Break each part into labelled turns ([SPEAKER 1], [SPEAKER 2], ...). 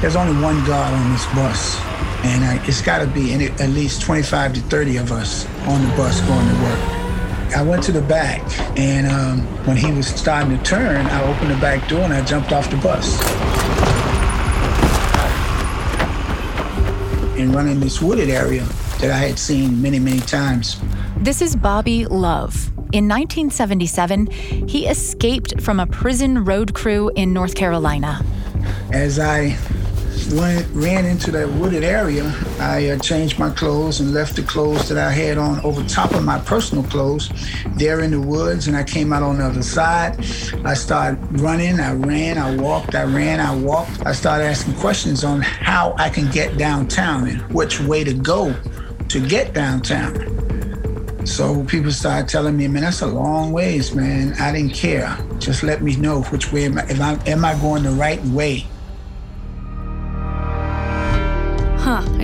[SPEAKER 1] there's only one guard on this bus, and uh, it's got to be at least 25 to 30 of us on the bus going to work. I went to the back, and um, when he was starting to turn, I opened the back door and I jumped off the bus. And running this wooded area that I had seen many, many times.
[SPEAKER 2] This is Bobby Love. In 1977, he escaped from a prison road crew in North Carolina.
[SPEAKER 1] As I went, ran into that wooded area, I uh, changed my clothes and left the clothes that I had on over top of my personal clothes there in the woods. And I came out on the other side. I started running. I ran. I walked. I ran. I walked. I started asking questions on how I can get downtown and which way to go to get downtown. So people started telling me, man, that's a long ways, man. I didn't care. Just let me know which way am I, if I, am I going the right way?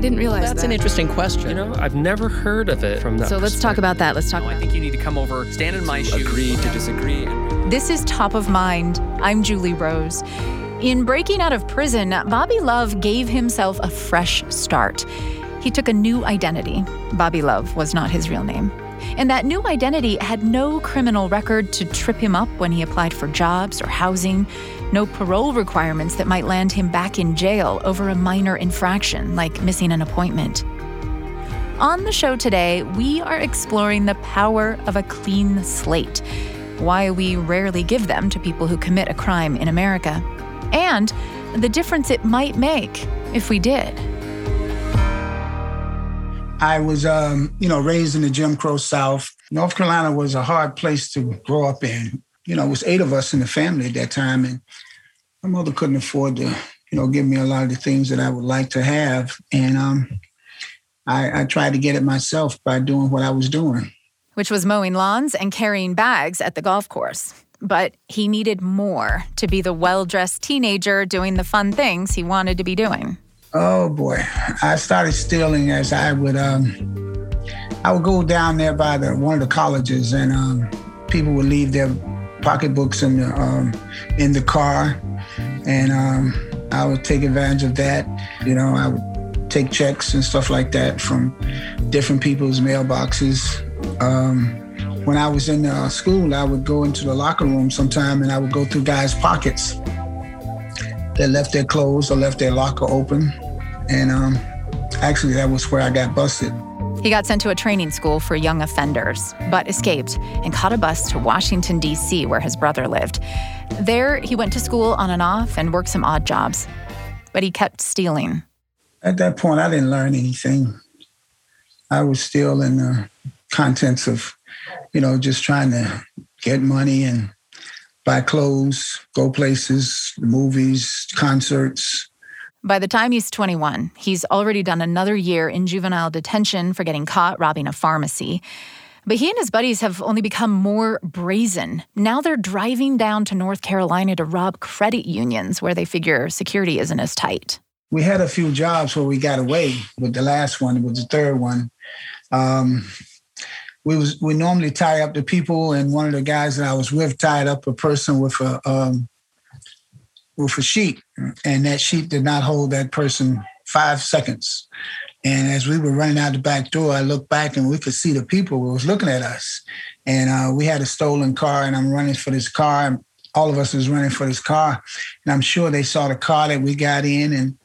[SPEAKER 3] Didn't realize
[SPEAKER 4] That's
[SPEAKER 3] that.
[SPEAKER 4] an interesting question. You know, I've never heard of it from that
[SPEAKER 3] So let's talk about that. Let's talk oh,
[SPEAKER 5] No,
[SPEAKER 3] about
[SPEAKER 5] I think you need to come over, stand in my shoes.
[SPEAKER 6] Agree to disagree.
[SPEAKER 2] This is Top of Mind. I'm Julie Rose. In breaking out of prison, Bobby Love gave himself a fresh start. He took a new identity. Bobby Love was not his real name. And that new identity had no criminal record to trip him up when he applied for jobs or housing, no parole requirements that might land him back in jail over a minor infraction like missing an appointment. On the show today, we are exploring the power of a clean slate, why we rarely give them to people who commit a crime in America, and the difference it might make if we did.
[SPEAKER 1] I was, um, you know, raised in the Jim Crow South. North Carolina was a hard place to grow up in. You know, it was eight of us in the family at that time, and my mother couldn't afford to, you know, give me a lot of the things that I would like to have. And um, I, I tried to get it myself by doing what I was doing.
[SPEAKER 2] Which was mowing lawns and carrying bags at the golf course. But he needed more to be the well dressed teenager doing the fun things he wanted to be doing.
[SPEAKER 1] Oh boy, I started stealing as I would. Um, I would go down there by the one of the colleges, and um, people would leave their pocketbooks in the um, in the car, and um, I would take advantage of that. You know, I would take checks and stuff like that from different people's mailboxes. Um, when I was in uh, school, I would go into the locker room sometime, and I would go through guys' pockets that left their clothes or left their locker open. And um, actually, that was where I got busted.
[SPEAKER 2] He got sent to a training school for young offenders, but escaped and caught a bus to Washington, D.C., where his brother lived. There, he went to school on and off and worked some odd jobs, but he kept stealing.
[SPEAKER 1] At that point, I didn't learn anything. I was still in the contents of, you know, just trying to get money and buy clothes, go places, movies, concerts.
[SPEAKER 2] By the time he's 21, he's already done another year in juvenile detention for getting caught robbing a pharmacy. But he and his buddies have only become more brazen. Now they're driving down to North Carolina to rob credit unions where they figure security isn't as tight.
[SPEAKER 1] We had a few jobs where we got away, but the last one was the third one. Um, we was we normally tie up the people, and one of the guys that I was with tied up a person with a um, with a sheet, and that sheet did not hold that person five seconds. And as we were running out the back door, I looked back and we could see the people who was looking at us. And uh, we had a stolen car, and I'm running for this car. And all of us was running for this car, and I'm sure they saw the car that we got in, and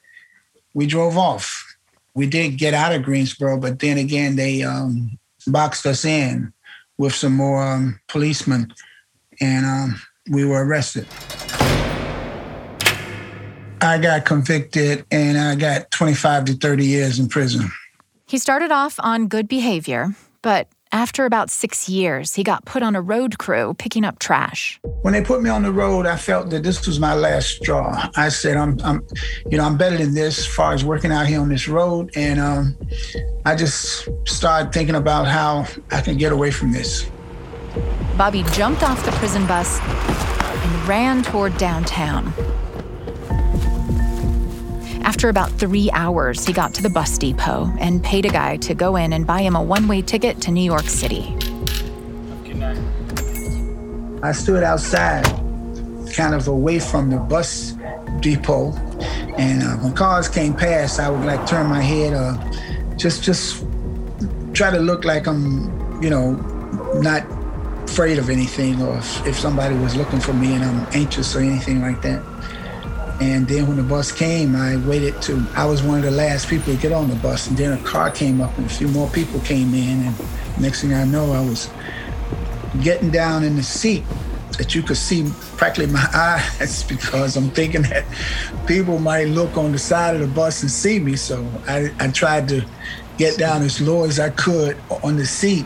[SPEAKER 1] we drove off. We did get out of Greensboro, but then again, they um, boxed us in with some more um, policemen, and um, we were arrested. I got convicted and I got 25 to 30 years in prison.
[SPEAKER 2] He started off on good behavior, but after about six years, he got put on a road crew picking up trash.
[SPEAKER 1] When they put me on the road, I felt that this was my last straw. I said, "I'm, I'm you know, I'm better than this as far as working out here on this road." And um, I just started thinking about how I can get away from this.
[SPEAKER 2] Bobby jumped off the prison bus and ran toward downtown. After about three hours, he got to the bus depot and paid a guy to go in and buy him a one way ticket to New York City.
[SPEAKER 1] I stood outside, kind of away from the bus depot, And uh, when cars came past, I would like turn my head, uh, just just try to look like I'm, you know, not afraid of anything, or if, if somebody was looking for me and I'm anxious or anything like that. And then when the bus came, I waited to, I was one of the last people to get on the bus. And then a car came up and a few more people came in. And next thing I know, I was getting down in the seat that you could see practically my eyes because I'm thinking that people might look on the side of the bus and see me. So I, I tried to get down as low as I could on the seat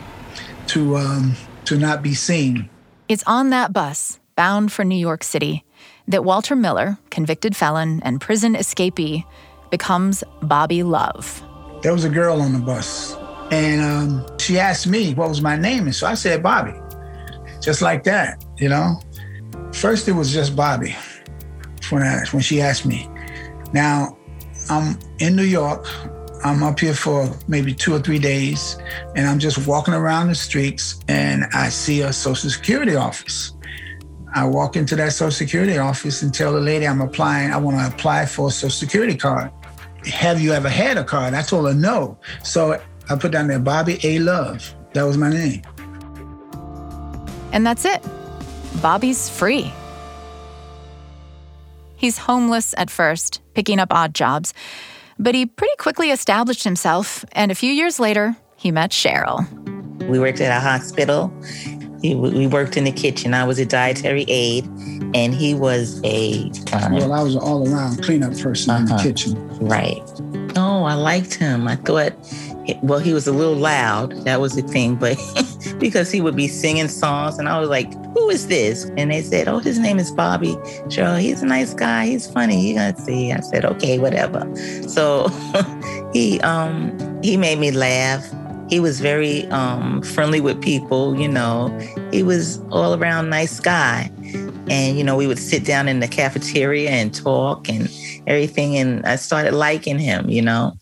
[SPEAKER 1] to um, to not be seen.
[SPEAKER 2] It's on that bus, bound for New York City, that Walter Miller, convicted felon and prison escapee, becomes Bobby Love.
[SPEAKER 1] There was a girl on the bus, and um, she asked me what was my name, and so I said Bobby, just like that, you know. First, it was just Bobby when I, when she asked me. Now, I'm in New York. I'm up here for maybe two or three days, and I'm just walking around the streets, and I see a Social Security office. I walk into that Social Security office and tell the lady I'm applying, I want to apply for a Social Security card. Have you ever had a card? I told her no. So I put down there Bobby A. Love. That was my name.
[SPEAKER 2] And that's it. Bobby's free. He's homeless at first, picking up odd jobs, but he pretty quickly established himself, and a few years later, he met Cheryl.
[SPEAKER 6] We worked at a hospital. We worked in the kitchen. I was a dietary aide, and he was a.
[SPEAKER 1] Uh, well, I was an all around cleanup person uh-huh. in the uh-huh. kitchen.
[SPEAKER 6] Right. Oh, I liked him. I thought, well, he was a little loud. That was the thing, but because he would be singing songs, and I was like, "Who is this?" And they said, "Oh, his name is Bobby." Cheryl, he's a nice guy. He's funny. You gotta see. I said, "Okay, whatever." So he um he made me laugh. He was very um, friendly with people. You know, he was all around nice guy. And you know, we would sit down in the cafeteria and talk and everything. And I started liking him. You know.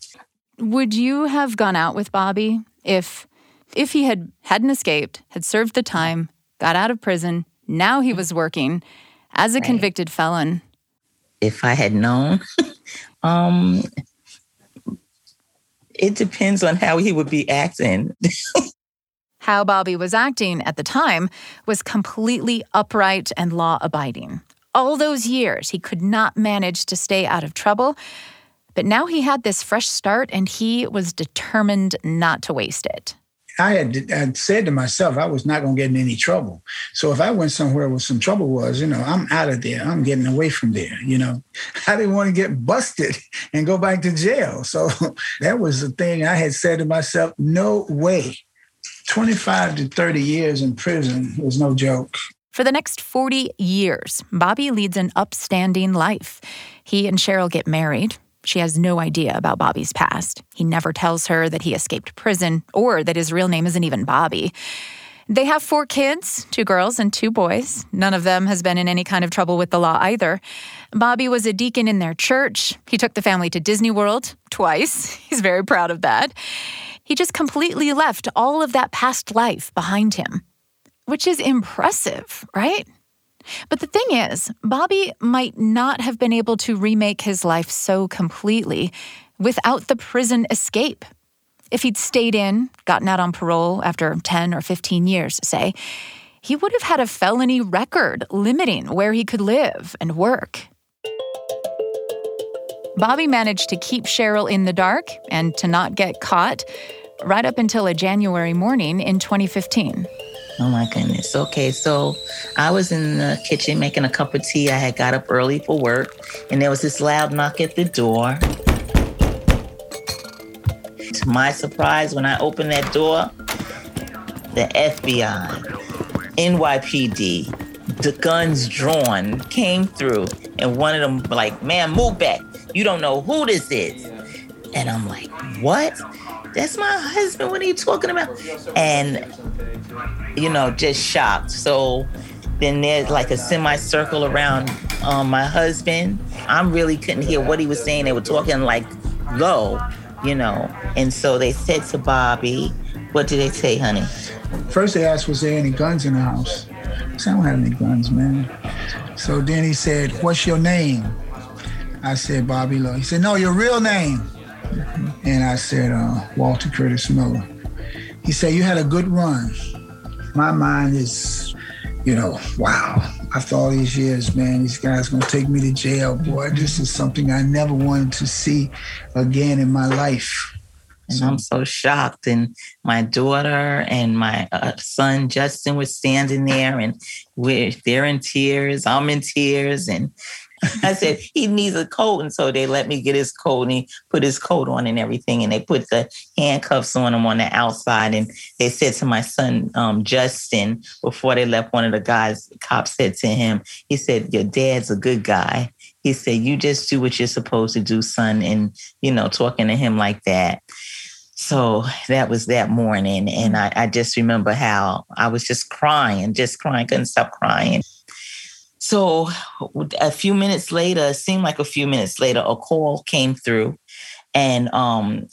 [SPEAKER 2] Would you have gone out with Bobby if if he had hadn't escaped, had served the time, got out of prison, now he was working as a right. convicted felon?
[SPEAKER 6] If I had known, um, it depends on how he would be acting.
[SPEAKER 2] how Bobby was acting at the time was completely upright and law abiding. All those years, he could not manage to stay out of trouble. But now he had this fresh start and he was determined not to waste it.
[SPEAKER 1] I had, said to myself I was not going to get in any trouble. So if I went somewhere where some trouble was, you know, I'm out of there. I'm getting away from there. You know, I didn't want to get busted and go back to jail. So that was the thing I had said to myself: No way. 25 to 30 years in prison was no joke.
[SPEAKER 2] For the next 40 years, Bobby leads an upstanding life. He and Cheryl get married. She has no idea about Bobby's past. He never tells her that he escaped prison or that his real name isn't even Bobby. They have four kids two girls and two boys. None of them has been in any kind of trouble with the law either. Bobby was a deacon in their church. He took the family to Disney World twice. He's very proud of that. He just completely left all of that past life behind him, which is impressive, right? But the thing is, Bobby might not have been able to remake his life so completely without the prison escape. If he'd stayed in, gotten out on parole after 10 or 15 years, say, he would have had a felony record limiting where he could live and work. Bobby managed to keep Cheryl in the dark and to not get caught right up until a January morning in 2015.
[SPEAKER 6] Oh my goodness. Okay, so I was in the kitchen making a cup of tea. I had got up early for work, and there was this loud knock at the door. To my surprise, when I opened that door, the FBI, NYPD, the guns drawn came through, and one of them like, "Man, move back! You don't know who this is." And I'm like, "What?" That's my husband. What are you talking about? And you know, just shocked. So then there's like a semicircle around um, my husband. I really couldn't hear what he was saying. They were talking like low, you know. And so they said to Bobby, what did they say, honey?
[SPEAKER 1] First they asked, was there any guns in the house? I said, I don't have any guns, man. So then he said, what's your name? I said, Bobby Love. He said, no, your real name. And I said, uh, Walter Curtis Miller. He said, you had a good run. My mind is, you know, wow. After all these years, man, these guys gonna take me to jail, boy. This is something I never wanted to see again in my life.
[SPEAKER 6] And I'm so shocked. And my daughter and my uh, son Justin was standing there, and we're they're in tears. I'm in tears, and I said he needs a coat, and so they let me get his coat, and he put his coat on and everything, and they put the handcuffs on him on the outside, and they said to my son um, Justin before they left, one of the guys, the cop said to him, he said, "Your dad's a good guy." He said, "You just do what you're supposed to do, son," and you know, talking to him like that. So that was that morning. And I, I, just remember how I was just crying, just crying, couldn't stop crying. So a few minutes later, it seemed like a few minutes later, a call came through. And um,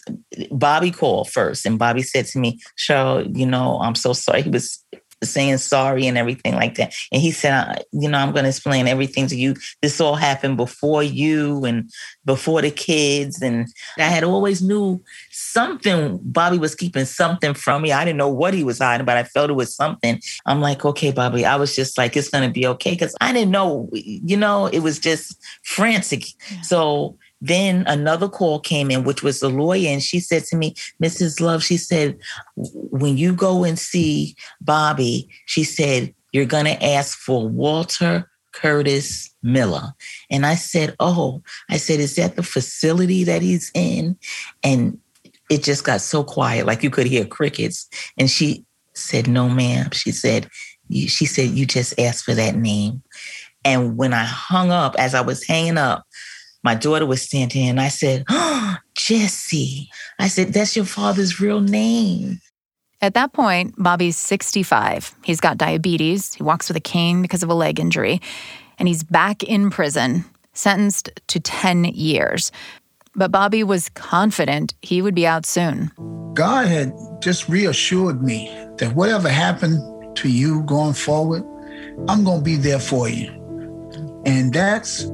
[SPEAKER 6] Bobby called first, and Bobby said to me, Cheryl, you know, I'm so sorry. He was saying sorry and everything like that. And he said, you know, I'm going to explain everything to you. This all happened before you and before the kids. And I had always knew something, Bobby was keeping something from me. I didn't know what he was hiding, but I felt it was something. I'm like, okay, Bobby, I was just like, it's going to be okay. Cause I didn't know, you know, it was just frantic. Yeah. So then another call came in, which was the lawyer, and she said to me, Mrs. Love, she said, when you go and see Bobby, she said, you're going to ask for Walter Curtis Miller. And I said, Oh, I said, is that the facility that he's in? And it just got so quiet, like you could hear crickets. And she said, No, ma'am. She said, she said, you just asked for that name. And when I hung up, as I was hanging up, my daughter was standing and I said, oh, Jesse. I said, that's your father's real name.
[SPEAKER 2] At that point, Bobby's 65. He's got diabetes. He walks with a cane because of a leg injury. And he's back in prison, sentenced to 10 years. But Bobby was confident he would be out soon.
[SPEAKER 1] God had just reassured me that whatever happened to you going forward, I'm going to be there for you. And that's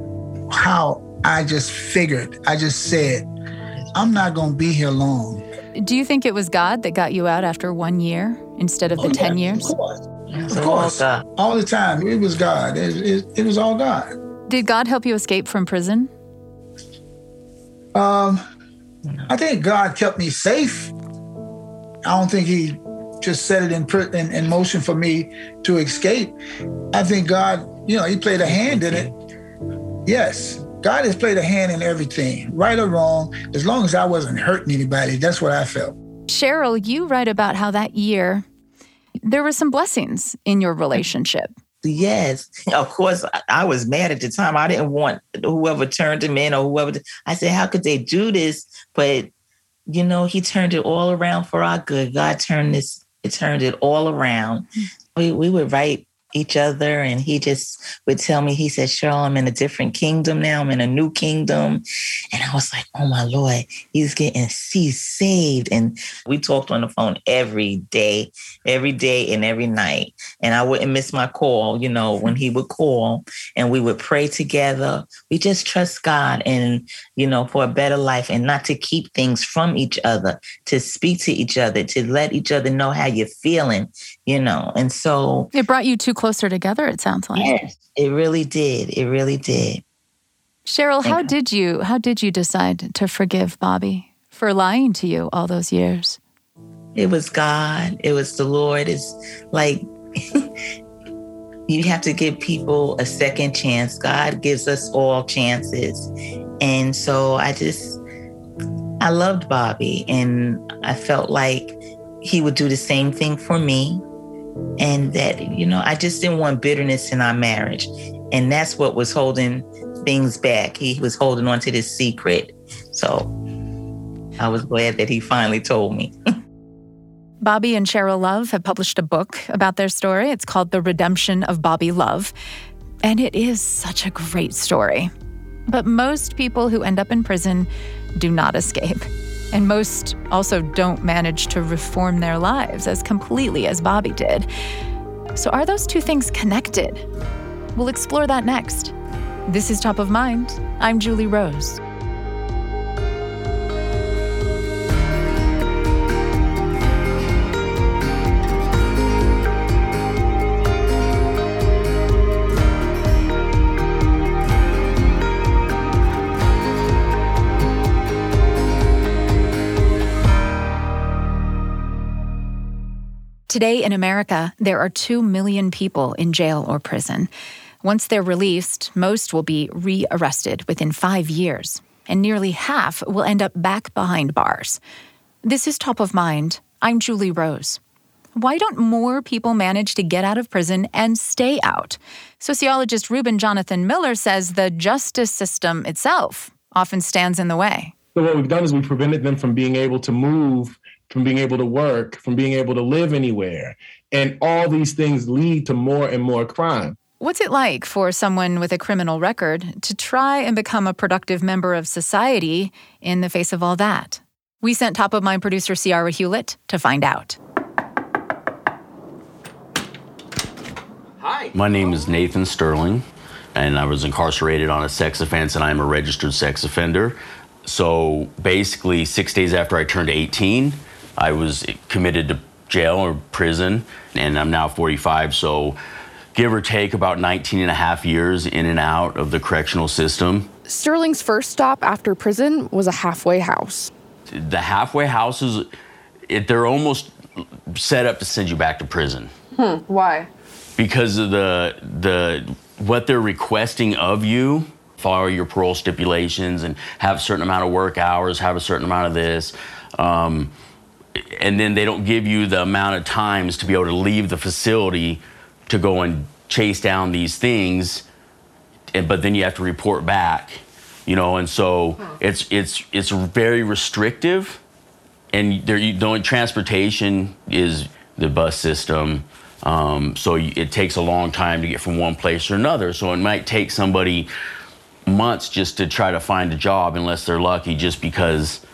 [SPEAKER 1] how I just figured, I just said, I'm not going to be here long.
[SPEAKER 2] Do you think it was God that got you out after one year instead of the oh, 10 years?
[SPEAKER 1] Of course. Of course. All the time. It was God. It, it, it, was all God.
[SPEAKER 2] Did God help you escape from prison?
[SPEAKER 1] Um, I think God kept me safe. I don't think He just set it in, in, in motion for me to escape. I think God, you know, He played a hand in it. Yes, God has played a hand in everything, right or wrong, as long as I wasn't hurting anybody. That's what I felt.
[SPEAKER 2] Cheryl, you write about how that year there were some blessings in your relationship.
[SPEAKER 6] Yes, of course. I was mad at the time. I didn't want whoever turned him in or whoever. I said, "How could they do this?" But you know, he turned it all around for our good. God turned this. It turned it all around. Hmm. We we would write each other. And he just would tell me, he said, Cheryl, I'm in a different kingdom now. I'm in a new kingdom. And I was like, oh my Lord, he's getting he's saved. And we talked on the phone every day, every day and every night. And I wouldn't miss my call, you know, when he would call and we would pray together. We just trust God and, you know, for a better life and not to keep things from each other, to speak to each other, to let each other know how you're feeling, you know. And so
[SPEAKER 2] it brought you two closer together, it sounds like.
[SPEAKER 6] Yes, it really did. It really did.
[SPEAKER 2] Cheryl, how you. did you how did you decide to forgive Bobby for lying to you all those years?
[SPEAKER 6] It was God. It was the Lord. It's like you have to give people a second chance. God gives us all chances. And so I just I loved Bobby and I felt like he would do the same thing for me and that you know i just didn't want bitterness in our marriage. And that's what was holding things back. He was holding on to this secret. So i was glad that he finally told me.
[SPEAKER 2] Bobby and cheryl love have published a book about their story. It's called the redemption of bobby love. And it is such a great story. But most people who end up in prison do not escape and most also don't manage to reform their lives as completely as Bobby did. So, are those two things connected? We'll explore that next. This is Top of Mind. I'm Julie Rose. Today in America, there are 2 million people in jail or prison. Once they're released, most will be rearrested within five years, and nearly half will end up back behind bars. This is Top of Mind. I'm Julie Rose. Why don't more people manage to get out of prison and stay out? Sociologist Reuben Jonathan Miller says the justice system itself often stands in the way.
[SPEAKER 7] So, what we've done is we've prevented them from being able to move from being able to work, from being able to live anywhere. And all these things lead to more and more crime.
[SPEAKER 2] What's it like for someone with a criminal record to try and become a productive member of society in the face of all that? We sent top of mind producer Ciara Hewlett to find out.
[SPEAKER 8] Hi. My name is Nathan Sterling, and I was incarcerated on a sex offense, and I'm a registered sex offender. So basically, six days after I turned 18, I was committed to jail or prison, and I'm now 45, so give or take about 19 and a half years in and out of the correctional system.
[SPEAKER 3] Sterling's first stop after prison was a halfway house.
[SPEAKER 8] The halfway houses, it, they're almost set up to send you back to prison.
[SPEAKER 3] Hmm, why?
[SPEAKER 8] Because of the the what they're requesting of you, follow your parole stipulations and have a certain amount of work hours, have a certain amount of this. Um, and then they don't give you the amount of times to be able to leave the facility to go and chase down these things and, but then you have to report back you know and so it's it's it's very restrictive and there the only transportation is the bus system um, so it takes a long time to get from one place to another so it might take somebody months just to try to find a job unless they're lucky just because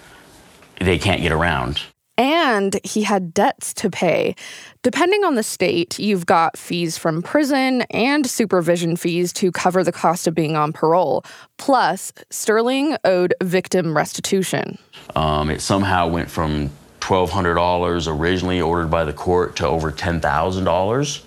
[SPEAKER 8] they can't get around
[SPEAKER 3] and he had debts to pay. Depending on the state, you've got fees from prison and supervision fees to cover the cost of being on parole. Plus, Sterling owed victim restitution.
[SPEAKER 8] Um, it somehow went from $1,200 originally ordered by the court to over $10,000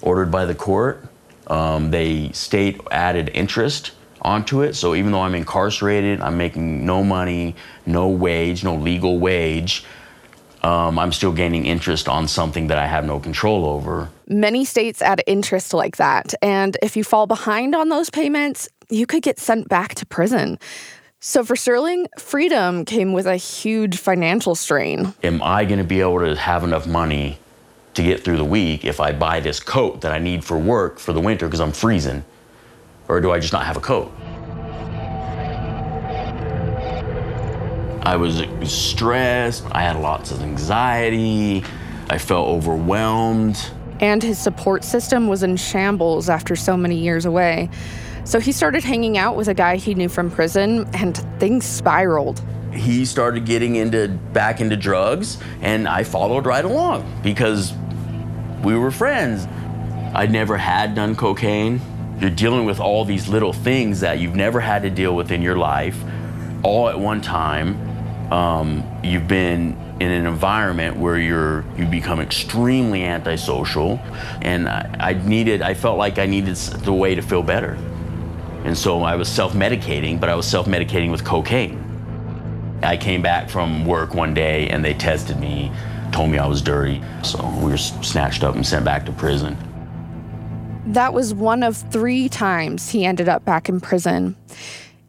[SPEAKER 8] ordered by the court. Um, they state added interest onto it. So even though I'm incarcerated, I'm making no money, no wage, no legal wage um, I'm still gaining interest on something that I have no control over.
[SPEAKER 3] Many states add interest like that. And if you fall behind on those payments, you could get sent back to prison. So for Sterling, freedom came with a huge financial strain.
[SPEAKER 8] Am I going to be able to have enough money to get through the week if I buy this coat that I need for work for the winter because I'm freezing? Or do I just not have a coat? I was stressed. I had lots of anxiety. I felt overwhelmed.
[SPEAKER 3] And his support system was in shambles after so many years away. So he started hanging out with a guy he knew from prison, and things spiraled.
[SPEAKER 8] He started getting into back into drugs, and I followed right along because we were friends. I'd never had done cocaine. You're dealing with all these little things that you've never had to deal with in your life all at one time um, you've been in an environment where you're you become extremely antisocial and I, I, needed i felt like i needed the way to feel better. And so i was self-medicating but i was self-medicating with cocaine. I came back from work one day and they tested me told me i was dirty. So we were snatched up and sent back to prison.
[SPEAKER 3] That was one of three times he ended up back in prison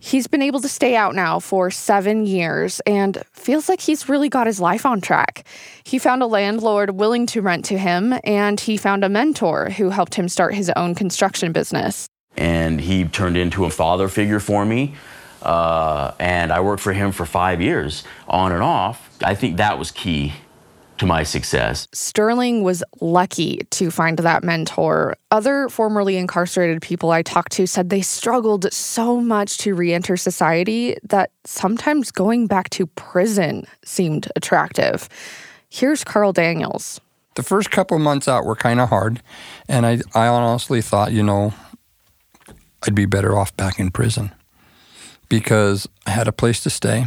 [SPEAKER 3] He's been able to stay out now for seven years and feels like he's really got his life on track. He found a landlord willing to rent to him, and he found a mentor who helped him start his own construction business.
[SPEAKER 8] And he turned into a father figure for me. Uh, and I worked for him for five years on and off. I think that was key to my success.
[SPEAKER 3] Sterling was lucky to find that mentor. Other formerly incarcerated people I talked to said they struggled so much to reenter society that sometimes going back to prison seemed attractive. Here's Carl Daniels.
[SPEAKER 9] The first couple months out were kind of hard, and I, I honestly thought, you know, I'd be better off back in prison because I had a place to stay.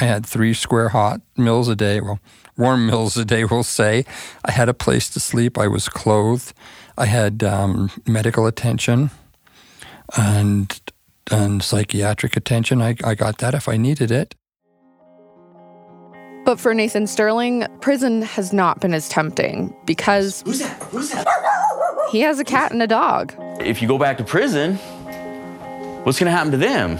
[SPEAKER 9] I had three square hot meals a day, well, warm meals a day, we'll say. I had a place to sleep. I was clothed. I had um, medical attention and and psychiatric attention. I, I got that if I needed it.
[SPEAKER 3] But for Nathan Sterling, prison has not been as tempting because
[SPEAKER 8] Who's that? Who's that?
[SPEAKER 3] he has a cat and a dog.
[SPEAKER 8] If you go back to prison, what's going to happen to them?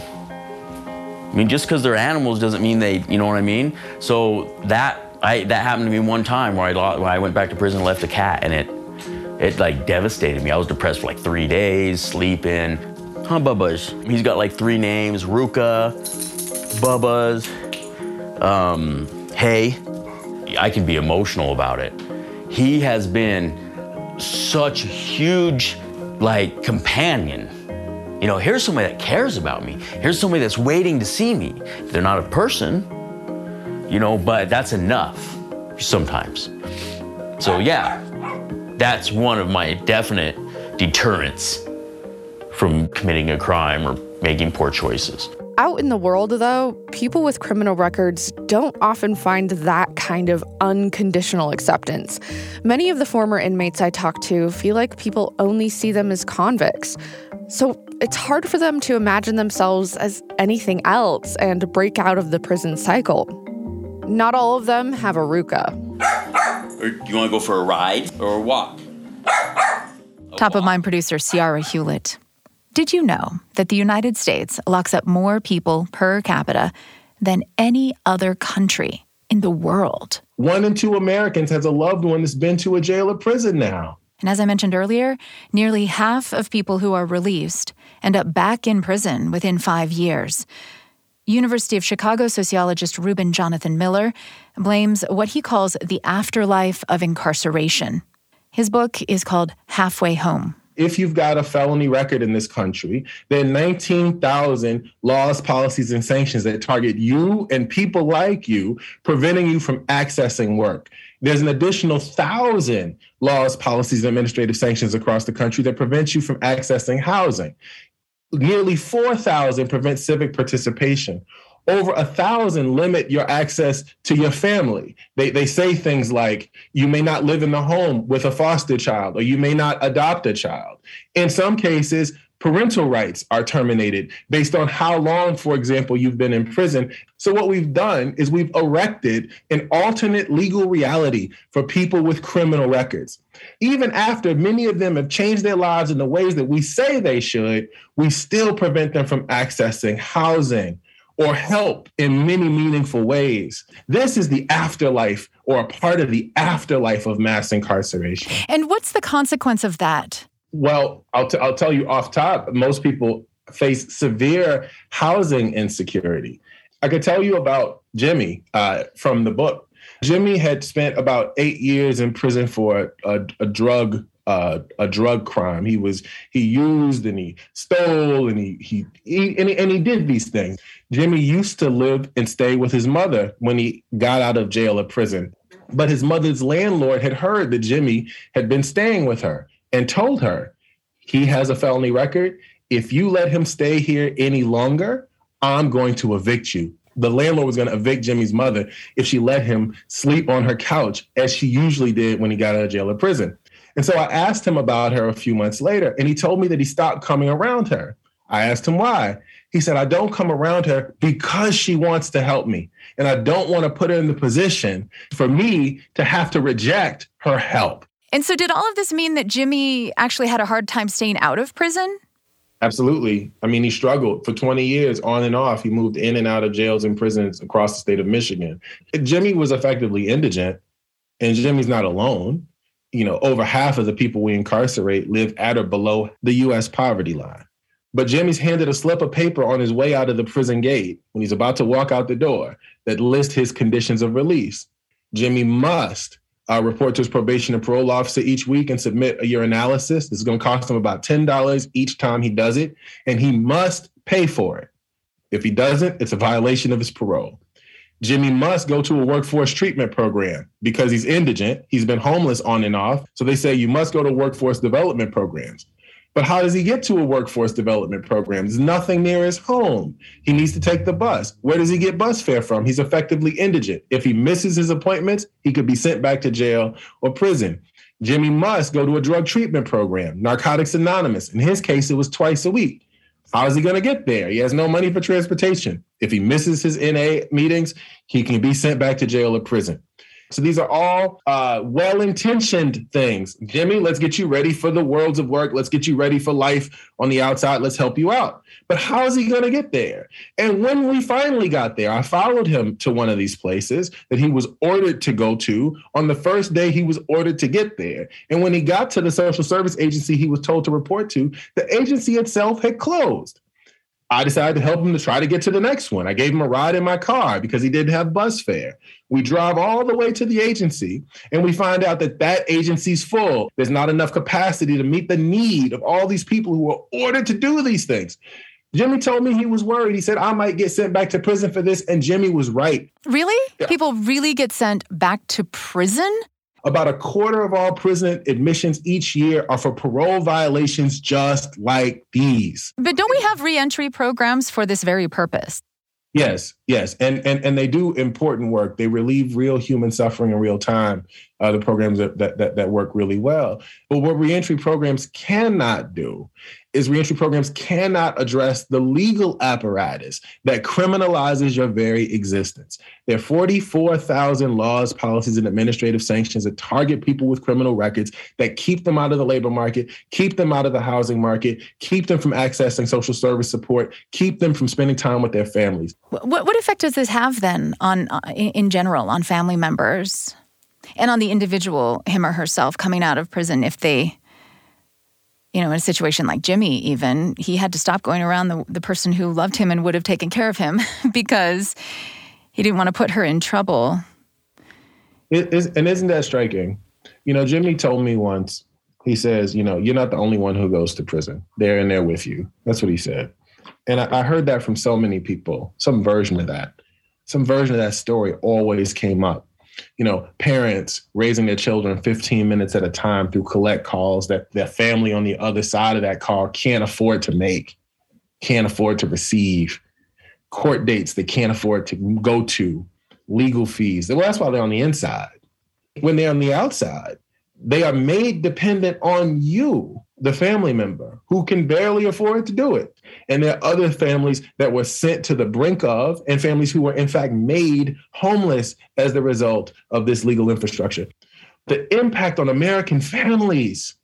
[SPEAKER 8] I mean, just because they're animals doesn't mean they, you know what I mean? So that I that happened to me one time where I when I went back to prison and left a cat, and it it like devastated me. I was depressed for like three days, sleeping. Huh, Bubba's. He's got like three names: Ruka, Bubba's, um, Hey. I can be emotional about it. He has been such a huge like companion. You know, here's somebody that cares about me. Here's somebody that's waiting to see me. They're not a person, you know, but that's enough sometimes. So yeah, that's one of my definite deterrents from committing a crime or making poor choices.
[SPEAKER 3] Out in the world, though, people with criminal records don't often find that kind of unconditional acceptance. Many of the former inmates I talk to feel like people only see them as convicts. So it's hard for them to imagine themselves as anything else and break out of the prison cycle. Not all of them have a RUCA.
[SPEAKER 8] Or do you want to go for a ride or a walk?
[SPEAKER 2] Top of mind producer Ciara Hewlett. Did you know that the United States locks up more people per capita than any other country in the world?
[SPEAKER 7] One in two Americans has a loved one that's been to a jail or prison now.
[SPEAKER 2] And as I mentioned earlier, nearly half of people who are released end up back in prison within five years. University of Chicago sociologist Reuben Jonathan Miller blames what he calls the afterlife of incarceration. His book is called Halfway Home.
[SPEAKER 7] If you've got a felony record in this country, there are 19,000 laws, policies, and sanctions that target you and people like you, preventing you from accessing work. There's an additional thousand laws, policies, and administrative sanctions across the country that prevent you from accessing housing. Nearly 4,000 prevent civic participation. Over a thousand limit your access to your family. They, they say things like, you may not live in the home with a foster child, or you may not adopt a child. In some cases, parental rights are terminated based on how long, for example, you've been in prison. So, what we've done is we've erected an alternate legal reality for people with criminal records. Even after many of them have changed their lives in the ways that we say they should, we still prevent them from accessing housing or help in many meaningful ways. This is the afterlife or a part of the afterlife of mass incarceration.
[SPEAKER 2] And what's the consequence of that?
[SPEAKER 7] Well, I'll, t- I'll tell you off top, most people face severe housing insecurity. I could tell you about Jimmy uh, from the book. Jimmy had spent about eight years in prison for a, a drug uh, a drug crime. He was he used and he stole and he he, he and, he and he did these things. Jimmy used to live and stay with his mother when he got out of jail or prison. But his mother's landlord had heard that Jimmy had been staying with her and told her he has a felony record. If you let him stay here any longer, I'm going to evict you. The landlord was going to evict Jimmy's mother if she let him sleep on her couch, as she usually did when he got out of jail or prison. And so I asked him about her a few months later, and he told me that he stopped coming around her. I asked him why. He said, I don't come around her because she wants to help me. And I don't want to put her in the position for me to have to reject her help.
[SPEAKER 2] And so, did all of this mean that Jimmy actually had a hard time staying out of prison?
[SPEAKER 7] Absolutely. I mean, he struggled for 20 years on and off. He moved in and out of jails and prisons across the state of Michigan. Jimmy was effectively indigent, and Jimmy's not alone you know, over half of the people we incarcerate live at or below the US poverty line. But Jimmy's handed a slip of paper on his way out of the prison gate when he's about to walk out the door that lists his conditions of release. Jimmy must uh, report to his probation and parole officer each week and submit a urinalysis. This is going to cost him about $10 each time he does it, and he must pay for it. If he doesn't, it's a violation of his parole. Jimmy must go to a workforce treatment program because he's indigent. He's been homeless on and off. So they say you must go to workforce development programs. But how does he get to a workforce development program? There's nothing near his home. He needs to take the bus. Where does he get bus fare from? He's effectively indigent. If he misses his appointments, he could be sent back to jail or prison. Jimmy must go to a drug treatment program, Narcotics Anonymous. In his case, it was twice a week. How is he going to get there? He has no money for transportation. If he misses his NA meetings, he can be sent back to jail or prison. So these are all uh, well intentioned things. Jimmy, let's get you ready for the worlds of work. Let's get you ready for life on the outside. Let's help you out. But how is he going to get there? And when we finally got there, I followed him to one of these places that he was ordered to go to on the first day he was ordered to get there. And when he got to the social service agency he was told to report to, the agency itself had closed. I decided to help him to try to get to the next one. I gave him a ride in my car because he didn't have bus fare. We drive all the way to the agency and we find out that that agency's full. There's not enough capacity to meet the need of all these people who are ordered to do these things. Jimmy told me he was worried. He said, I might get sent back to prison for this. And Jimmy was right.
[SPEAKER 2] Really? Yeah. People really get sent back to prison?
[SPEAKER 7] About a quarter of all prison admissions each year are for parole violations just like these.
[SPEAKER 2] But don't we have reentry programs for this very purpose?
[SPEAKER 7] Yes, yes, and and and they do important work. They relieve real human suffering in real time. Uh, the programs that, that that work really well. But what reentry programs cannot do is reentry programs cannot address the legal apparatus that criminalizes your very existence. There are 44,000 laws, policies, and administrative sanctions that target people with criminal records that keep them out of the labor market, keep them out of the housing market, keep them from accessing social service support, keep them from spending time with their families.
[SPEAKER 2] What, what effect does this have then on, uh, in general, on family members and on the individual, him or herself, coming out of prison if they you know, in a situation like Jimmy, even, he had to stop going around the, the person who loved him and would have taken care of him because he didn't want to put her in trouble.
[SPEAKER 7] It is, and isn't that striking? You know, Jimmy told me once, he says, you know, you're not the only one who goes to prison. They're in there with you. That's what he said. And I, I heard that from so many people, some version of that. Some version of that story always came up you know, parents raising their children 15 minutes at a time through collect calls that their family on the other side of that call can't afford to make, can't afford to receive, court dates they can't afford to go to, legal fees. Well, that's why they're on the inside. When they're on the outside, they are made dependent on you the family member who can barely afford to do it. And there are other families that were sent to the brink of, and families who were in fact made homeless as the result of this legal infrastructure. The impact on American families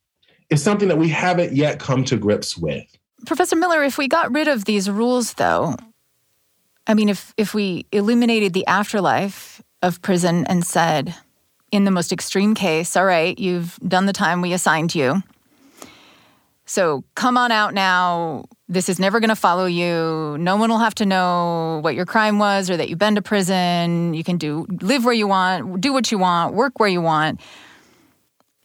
[SPEAKER 7] is something that we haven't yet come to grips with.
[SPEAKER 2] Professor Miller, if we got rid of these rules, though, I mean, if, if we eliminated the afterlife of prison and said, in the most extreme case, all right, you've done the time we assigned you so come on out now. This is never going to follow you. No one will have to know what your crime was or that you've been to prison. You can do live where you want, do what you want, work where you want.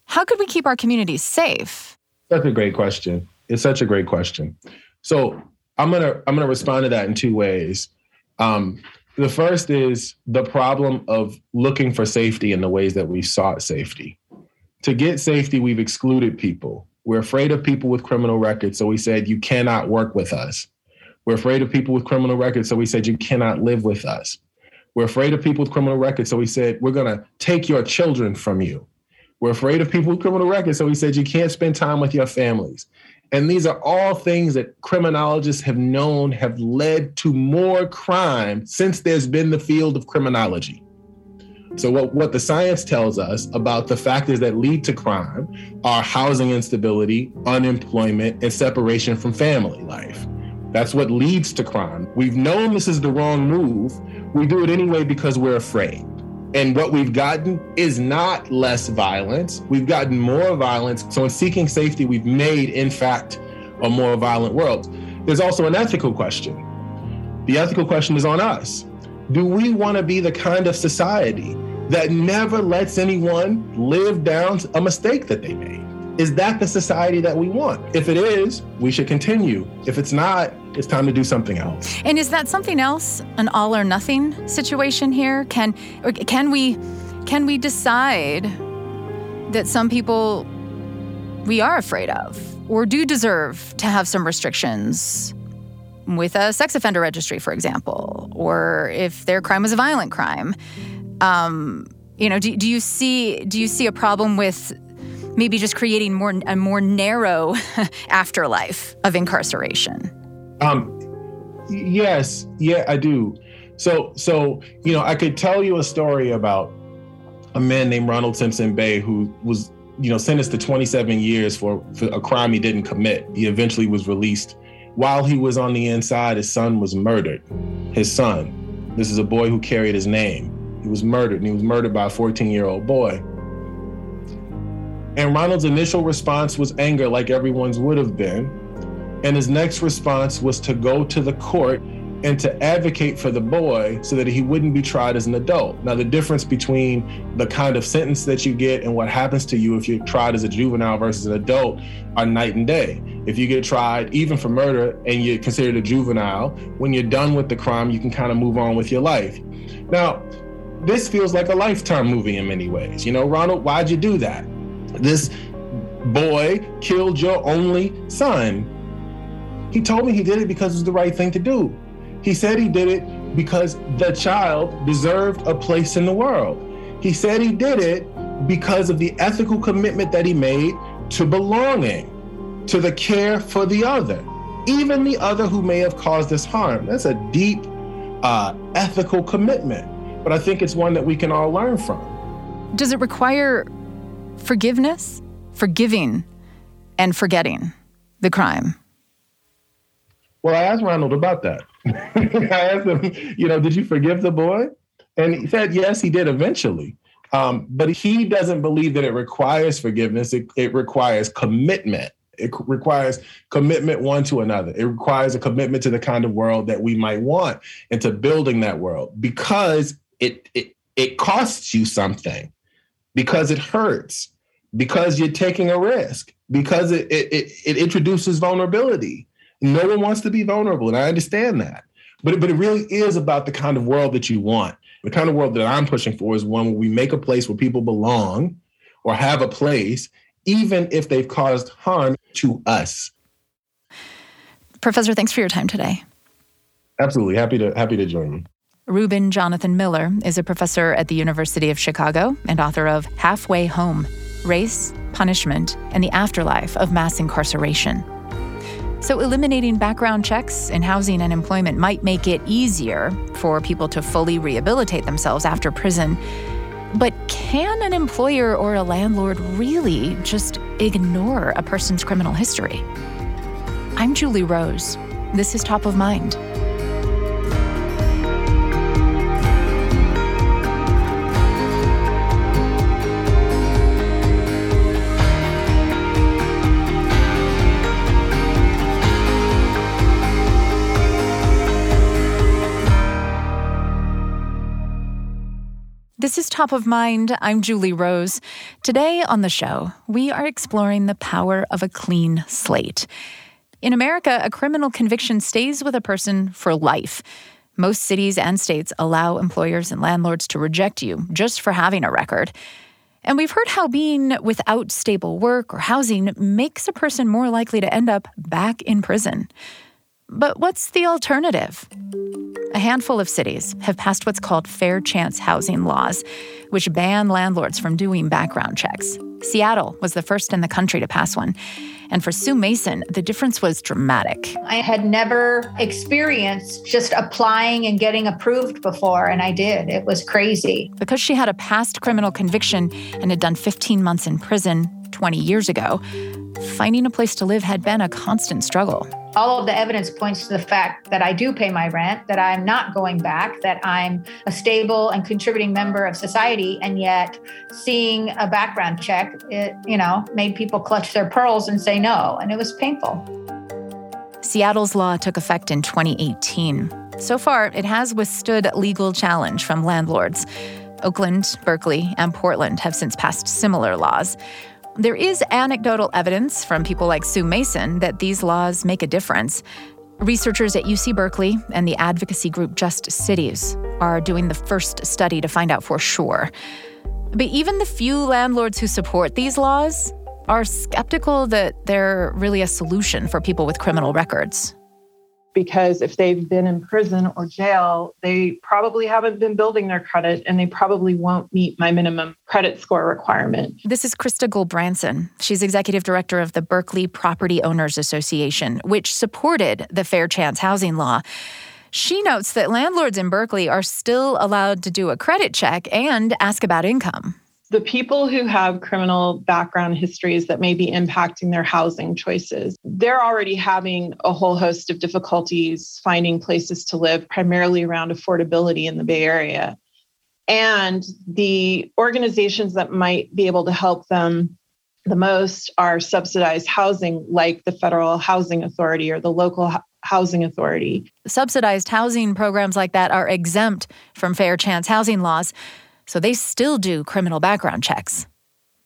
[SPEAKER 2] How could we keep our communities safe?
[SPEAKER 7] That's a great question. It's such a great question. So I'm gonna I'm gonna respond to that in two ways. Um, the first is the problem of looking for safety in the ways that we sought safety. To get safety, we've excluded people we're afraid of people with criminal records, so we said, you cannot work with us. We're afraid of people with criminal records, so we said, you cannot live with us. We're afraid of people with criminal records, so we said, we're going to take your children from you. We're afraid of people with criminal records, so we said, you can't spend time with your families. And these are all things that criminologists have known have led to more crime since there's been the field of criminology. So, what, what the science tells us about the factors that lead to crime are housing instability, unemployment, and separation from family life. That's what leads to crime. We've known this is the wrong move. We do it anyway because we're afraid. And what we've gotten is not less violence, we've gotten more violence. So, in seeking safety, we've made, in fact, a more violent world. There's also an ethical question. The ethical question is on us do we want to be the kind of society that never lets anyone live down a mistake that they made? Is that the society that we want? If it is, we should continue. If it's not, it's time to do something else.
[SPEAKER 2] And is that something else, an all or nothing situation here? Can can we can we decide that some people we are afraid of or do deserve to have some restrictions with a sex offender registry, for example, or if their crime was a violent crime. Um, you know, do, do you see do you see a problem with maybe just creating more a more narrow afterlife of incarceration?
[SPEAKER 7] Um, yes, yeah, I do. So, so you know, I could tell you a story about a man named Ronald Simpson-Bey who was, you know, sentenced to 27 years for, for a crime he didn't commit. He eventually was released. While he was on the inside, his son was murdered. His son. This is a boy who carried his name. He was murdered, and he was murdered by a 14 year old boy. And Ronald's initial response was anger, like everyone's would have been. And his next response was to go to the court and to advocate for the boy so that he wouldn't be tried as an adult. Now, the difference between the kind of sentence that you get and what happens to you if you're tried as a juvenile versus an adult are night and day. If you get tried, even for murder, and you're considered a juvenile, when you're done with the crime, you can kind of move on with your life. Now, this feels like a lifetime movie in many ways. You know, Ronald, why'd you do that? This boy killed your only son. He told me he did it because it was the right thing to do. He said he did it because the child deserved a place in the world. He said he did it because of the ethical commitment that he made to belonging, to the care for the other, even the other who may have caused this harm. That's a deep uh, ethical commitment, but I think it's one that we can all learn from.
[SPEAKER 2] Does it require forgiveness, forgiving, and forgetting the crime?
[SPEAKER 7] Well, I asked Ronald about that. I asked him, you know, did you forgive the boy? And he said, yes, he did eventually. Um, but he doesn't believe that it requires forgiveness. It, it requires commitment. It requires commitment one to another. It requires a commitment to the kind of world that we might want and to building that world because it it, it costs you something, because it hurts, because you're taking a risk, because it, it, it introduces vulnerability. No one wants to be vulnerable, and I understand that. But, but it really is about the kind of world that you want. The kind of world that I'm pushing for is one where we make a place where people belong or have a place, even if they've caused harm to us.
[SPEAKER 2] Professor, thanks for your time today.
[SPEAKER 7] Absolutely. Happy to happy to join you.
[SPEAKER 2] Reuben Jonathan Miller is a professor at the University of Chicago and author of Halfway Home Race, Punishment, and the Afterlife of Mass Incarceration. So, eliminating background checks in housing and employment might make it easier for people to fully rehabilitate themselves after prison. But can an employer or a landlord really just ignore a person's criminal history? I'm Julie Rose. This is Top of Mind. Top of Mind. I'm Julie Rose. Today on the show, we are exploring the power of a clean slate. In America, a criminal conviction stays with a person for life. Most cities and states allow employers and landlords to reject you just for having a record. And we've heard how being without stable work or housing makes a person more likely to end up back in prison. But what's the alternative? A handful of cities have passed what's called fair chance housing laws, which ban landlords from doing background checks. Seattle was the first in the country to pass one. And for Sue Mason, the difference was dramatic.
[SPEAKER 10] I had never experienced just applying and getting approved before, and I did. It was crazy.
[SPEAKER 2] Because she had a past criminal conviction and had done 15 months in prison 20 years ago, finding a place to live had been a constant struggle
[SPEAKER 10] all of the evidence points to the fact that I do pay my rent, that I'm not going back, that I'm a stable and contributing member of society. And yet, seeing a background check, it, you know, made people clutch their pearls and say no. And it was painful.
[SPEAKER 2] Seattle's law took effect in 2018. So far, it has withstood legal challenge from landlords. Oakland, Berkeley, and Portland have since passed similar laws. There is anecdotal evidence from people like Sue Mason that these laws make a difference. Researchers at UC Berkeley and the advocacy group Just Cities are doing the first study to find out for sure. But even the few landlords who support these laws are skeptical that they're really a solution for people with criminal records
[SPEAKER 11] because if they've been in prison or jail, they probably haven't been building their credit and they probably won't meet my minimum credit score requirement.
[SPEAKER 2] This is Krista Gulbransen. She's executive director of the Berkeley Property Owners Association, which supported the Fair Chance housing law. She notes that landlords in Berkeley are still allowed to do a credit check and ask about income
[SPEAKER 11] the people who have criminal background histories that may be impacting their housing choices, they're already having a whole host of difficulties finding places to live, primarily around affordability in the Bay Area. And the organizations that might be able to help them the most are subsidized housing, like the Federal Housing Authority or the local housing authority.
[SPEAKER 2] Subsidized housing programs like that are exempt from fair chance housing laws so they still do criminal background checks.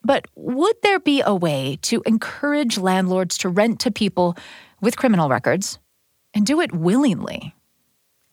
[SPEAKER 2] But would there be a way to encourage landlords to rent to people with criminal records and do it willingly?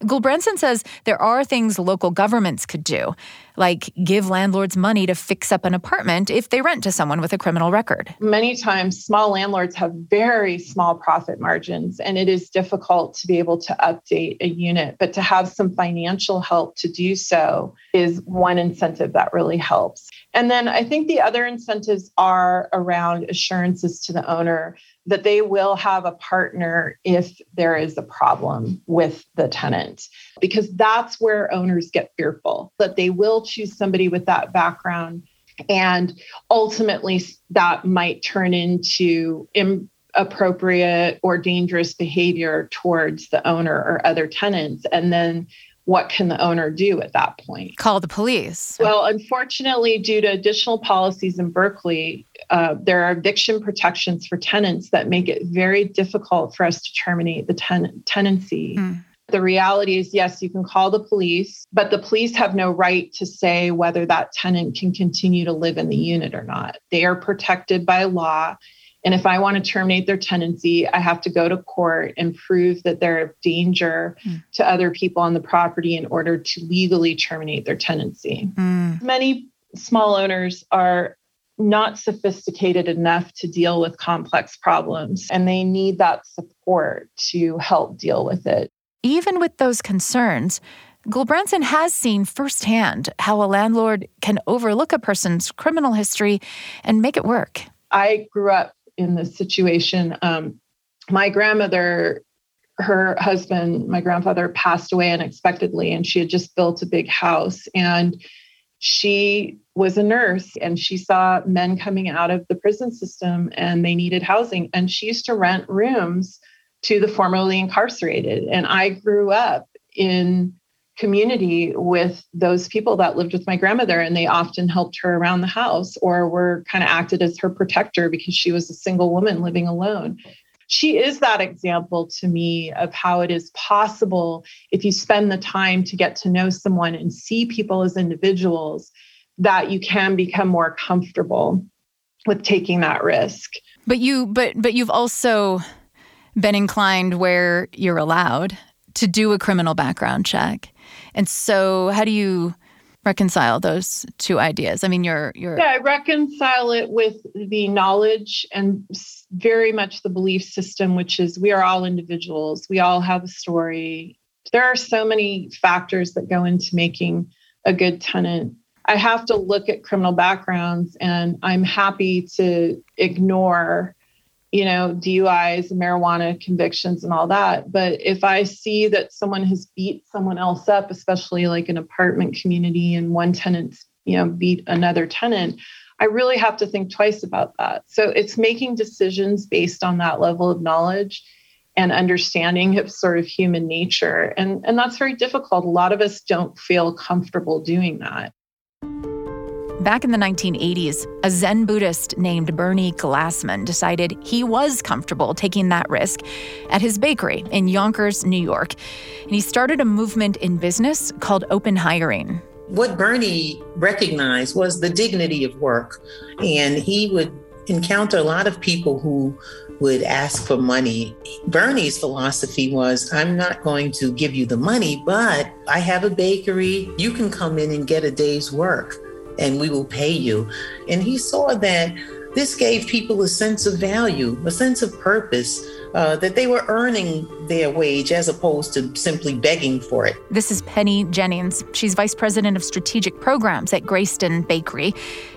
[SPEAKER 2] Gulbransen says there are things local governments could do, like give landlords money to fix up an apartment if they rent to someone with a criminal record.
[SPEAKER 11] Many times, small landlords have very small profit margins, and it is difficult to be able to update a unit. But to have some financial help to do so is one incentive that really helps. And then I think the other incentives are around assurances to the owner that they will have a partner if there is a problem with the tenant, because that's where owners get fearful that they will choose somebody with that background. And ultimately, that might turn into inappropriate or dangerous behavior towards the owner or other tenants. And then what can the owner do at that point?
[SPEAKER 2] Call the police.
[SPEAKER 11] Well, unfortunately, due to additional policies in Berkeley, uh, there are eviction protections for tenants that make it very difficult for us to terminate the ten- tenancy. Mm. The reality is, yes, you can call the police, but the police have no right to say whether that tenant can continue to live in the unit or not. They are protected by law and if I want to terminate their tenancy, I have to go to court and prove that they're a danger mm. to other people on the property in order to legally terminate their tenancy. Mm. Many small owners are not sophisticated enough to deal with complex problems, and they need that support to help deal with it.
[SPEAKER 2] Even with those concerns, Gulbransen has seen firsthand how a landlord can overlook a person's criminal history and make it work.
[SPEAKER 11] I grew up in this situation. Um, my grandmother, her husband, my grandfather passed away unexpectedly, and she had just built a big house. And she was a nurse and she saw men coming out of the prison system and they needed housing. And she used to rent rooms to the formerly incarcerated. And I grew up in community with those people that lived with my grandmother and they often helped her around the house or were kind of acted as her protector because she was a single woman living alone she is that example to me of how it is possible if you spend the time to get to know someone and see people as individuals that you can become more comfortable with taking that risk
[SPEAKER 2] but you but but you've also been inclined where you're allowed to do a criminal background check and so, how do you reconcile those two ideas? I mean, you're you're
[SPEAKER 11] yeah, I reconcile it with the knowledge and very much the belief system, which is we are all individuals. We all have a story. There are so many factors that go into making a good tenant. I have to look at criminal backgrounds, and I'm happy to ignore you know, DUIs, marijuana convictions, and all that. But if I see that someone has beat someone else up, especially like an apartment community and one tenant, you know, beat another tenant, I really have to think twice about that. So it's making decisions based on that level of knowledge and understanding of sort of human nature. And, and that's very difficult. A lot of us don't feel comfortable doing that.
[SPEAKER 2] Back in the 1980s, a Zen Buddhist named Bernie Glassman decided he was comfortable taking that risk at his bakery in Yonkers, New York. And he started a movement in business called open hiring.
[SPEAKER 6] What Bernie recognized was the dignity of work. And he would encounter a lot of people who would ask for money. Bernie's philosophy was I'm not going to give you the money, but I have a bakery. You can come in and get a day's work and we will pay you. And he saw that This gave people a sense of value, a sense of purpose, uh, that they were earning their wage as opposed to simply begging for it.
[SPEAKER 2] This is Penny Jennings. She's vice president of strategic programs at Greyston Bakery.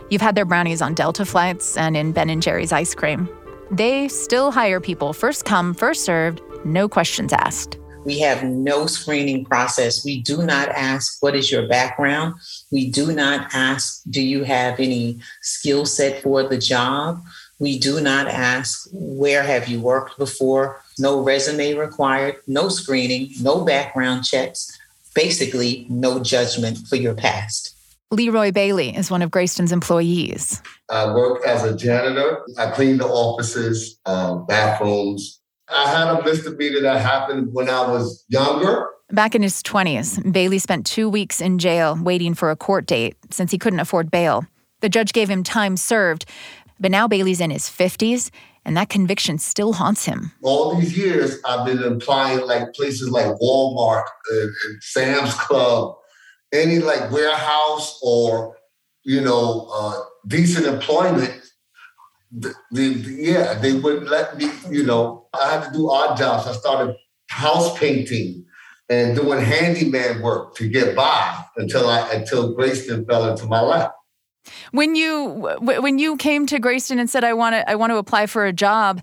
[SPEAKER 2] You've had their brownies on Delta flights and in Ben and Jerry's ice cream. They still hire people first come, first served, no questions asked.
[SPEAKER 6] We have no screening process. We do not ask, what is your background? We do not ask, do you have any skill set for the job? We do not ask, where have you worked before? No resume required, no screening, no background checks, basically, no judgment for your past.
[SPEAKER 2] Leroy Bailey is one of Greyston's employees.
[SPEAKER 12] I work as a janitor. I clean the offices, um, bathrooms, I had a misdemeanor that happened when I was younger.
[SPEAKER 2] Back in his 20s, Bailey spent two weeks in jail waiting for a court date since he couldn't afford bail. The judge gave him time served, but now Bailey's in his 50s and that conviction still haunts him.
[SPEAKER 12] All these years, I've been applying like places like Walmart and, and Sam's Club, any like warehouse or, you know, uh, decent employment the, the, yeah, they wouldn't let me, you know, I had to do odd jobs. I started house painting and doing handyman work to get by until I until Greyston fell into my lap.
[SPEAKER 2] When you when you came to Greyston and said I want to I want to apply for a job,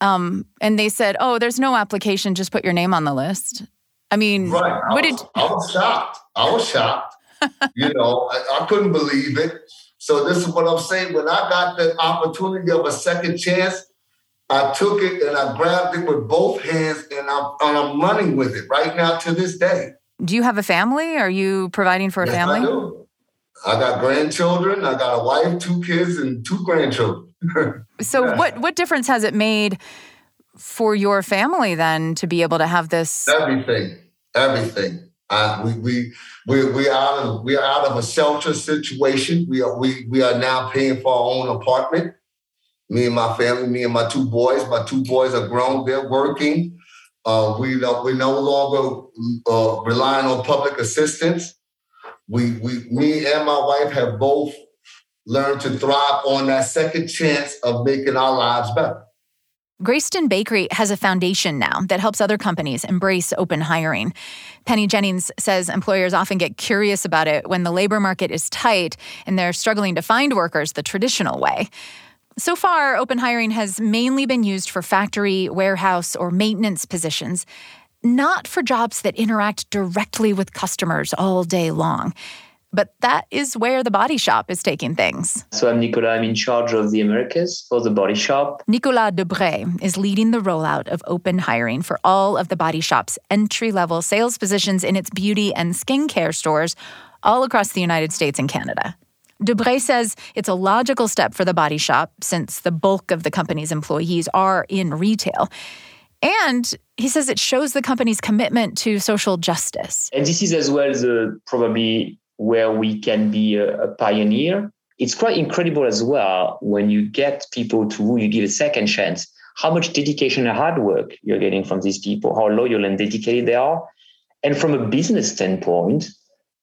[SPEAKER 2] um, and they said, "Oh, there's no application. Just put your name on the list." I mean,
[SPEAKER 12] right. I what was, did I was shocked. I was shocked. you know, I, I couldn't believe it. So this is what I'm saying. When I got the opportunity of a second chance, I took it and I grabbed it with both hands and I'm, and I'm running with it right now to this day.
[SPEAKER 2] Do you have a family? Are you providing for a
[SPEAKER 12] yes,
[SPEAKER 2] family?
[SPEAKER 12] I do. I got grandchildren. I got a wife, two kids, and two grandchildren.
[SPEAKER 2] so yeah. what what difference has it made for your family then to be able to have this?
[SPEAKER 12] Everything. Everything. Uh, we we we we are out of we are out of a shelter situation. We are we we are now paying for our own apartment. Me and my family, me and my two boys. My two boys are grown. They're working. Uh, we don't, we're no longer uh, relying on public assistance. We we me and my wife have both learned to thrive on that second chance of making our lives better.
[SPEAKER 2] Greyston Bakery has a foundation now that helps other companies embrace open hiring. Penny Jennings says employers often get curious about it when the labor market is tight and they're struggling to find workers the traditional way. So far, open hiring has mainly been used for factory, warehouse, or maintenance positions, not for jobs that interact directly with customers all day long. But that is where the body shop is taking things.
[SPEAKER 13] So I'm Nicolas. I'm in charge of the Americas for the body shop.
[SPEAKER 2] Nicolas Debray is leading the rollout of open hiring for all of the body shop's entry level sales positions in its beauty and skincare stores all across the United States and Canada. Debray says it's a logical step for the body shop since the bulk of the company's employees are in retail. And he says it shows the company's commitment to social justice.
[SPEAKER 13] And this is as well the probably where we can be a, a pioneer. It's quite incredible as well when you get people to who you give a second chance, how much dedication and hard work you're getting from these people, how loyal and dedicated they are. And from a business standpoint,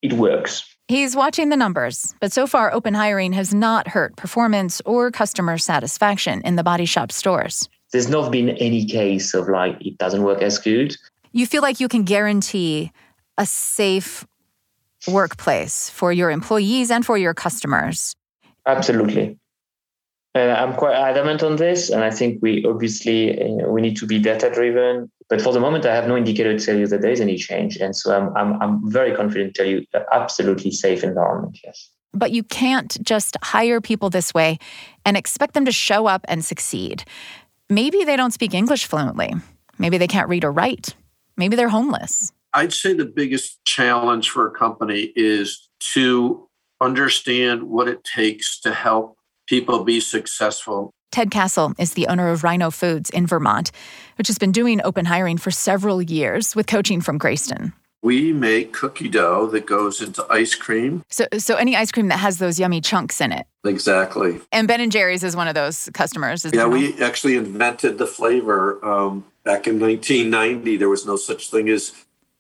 [SPEAKER 13] it works.
[SPEAKER 2] He's watching the numbers, but so far, open hiring has not hurt performance or customer satisfaction in the body shop stores.
[SPEAKER 13] There's not been any case of like it doesn't work as good.
[SPEAKER 2] You feel like you can guarantee a safe workplace for your employees and for your customers.
[SPEAKER 13] Absolutely. And I'm quite adamant on this. And I think we obviously you know, we need to be data driven. But for the moment, I have no indicator to tell you that there is any change. And so I'm, I'm, I'm very confident to tell you absolutely safe environment, yes.
[SPEAKER 2] But you can't just hire people this way and expect them to show up and succeed. Maybe they don't speak English fluently. Maybe they can't read or write. Maybe they're homeless.
[SPEAKER 14] I'd say the biggest challenge for a company is to understand what it takes to help people be successful.
[SPEAKER 2] Ted Castle is the owner of Rhino Foods in Vermont, which has been doing open hiring for several years with coaching from Greyston.
[SPEAKER 14] We make cookie dough that goes into ice cream.
[SPEAKER 2] So, so any ice cream that has those yummy chunks in it.
[SPEAKER 14] Exactly.
[SPEAKER 2] And Ben and Jerry's is one of those customers.
[SPEAKER 14] yeah, we actually invented the flavor um, back in 1990. There was no such thing as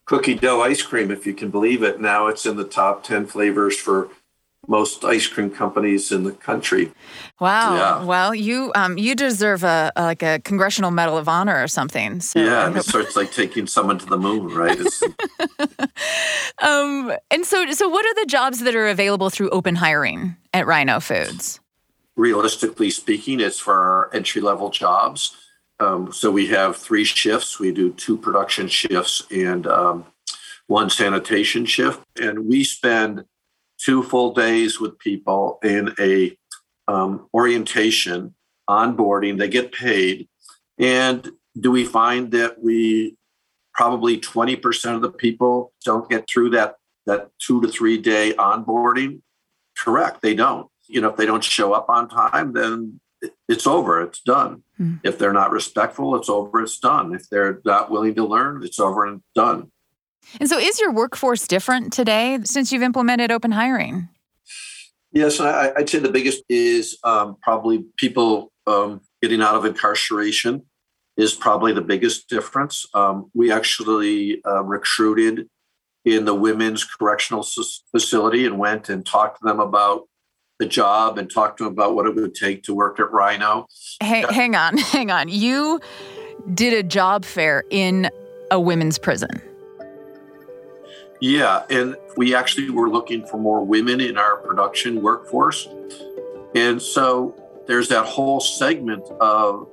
[SPEAKER 14] cookie dough ice cream, if you can believe it. Now it's in the top 10 flavors for most ice cream companies in the country.
[SPEAKER 2] Wow.
[SPEAKER 14] Yeah.
[SPEAKER 2] Well, you um you deserve a, a like a congressional medal of honor or something. So
[SPEAKER 14] yeah,
[SPEAKER 2] I
[SPEAKER 14] and it
[SPEAKER 2] hope-
[SPEAKER 14] starts like taking someone to the moon, right?
[SPEAKER 2] Um and so so what are the jobs that are available through open hiring at Rhino Foods?
[SPEAKER 14] realistically speaking, it's for our entry level jobs. Um, so we have three shifts. We do two production shifts and um, one sanitation shift, and we spend two full days with people in a um, orientation, onboarding. They get paid, and do we find that we probably twenty percent of the people don't get through that that two to three day onboarding? Correct, they don't. You know, if they don't show up on time, then it's over. It's done.
[SPEAKER 2] Hmm.
[SPEAKER 14] If they're not respectful, it's over. It's done. If they're not willing to learn, it's over and done.
[SPEAKER 2] And so is your workforce different today since you've implemented open hiring?
[SPEAKER 14] Yes, I, I'd say the biggest is um, probably people um, getting out of incarceration is probably the biggest difference. Um, we actually uh, recruited in the women's correctional facility and went and talked to them about the job and talked to them about what it would take to work at Rhino.
[SPEAKER 2] Hang, hang on, hang on. You did a job fair in a women's prison.
[SPEAKER 14] Yeah, and we actually were looking for more women in our production workforce. And so there's that whole segment of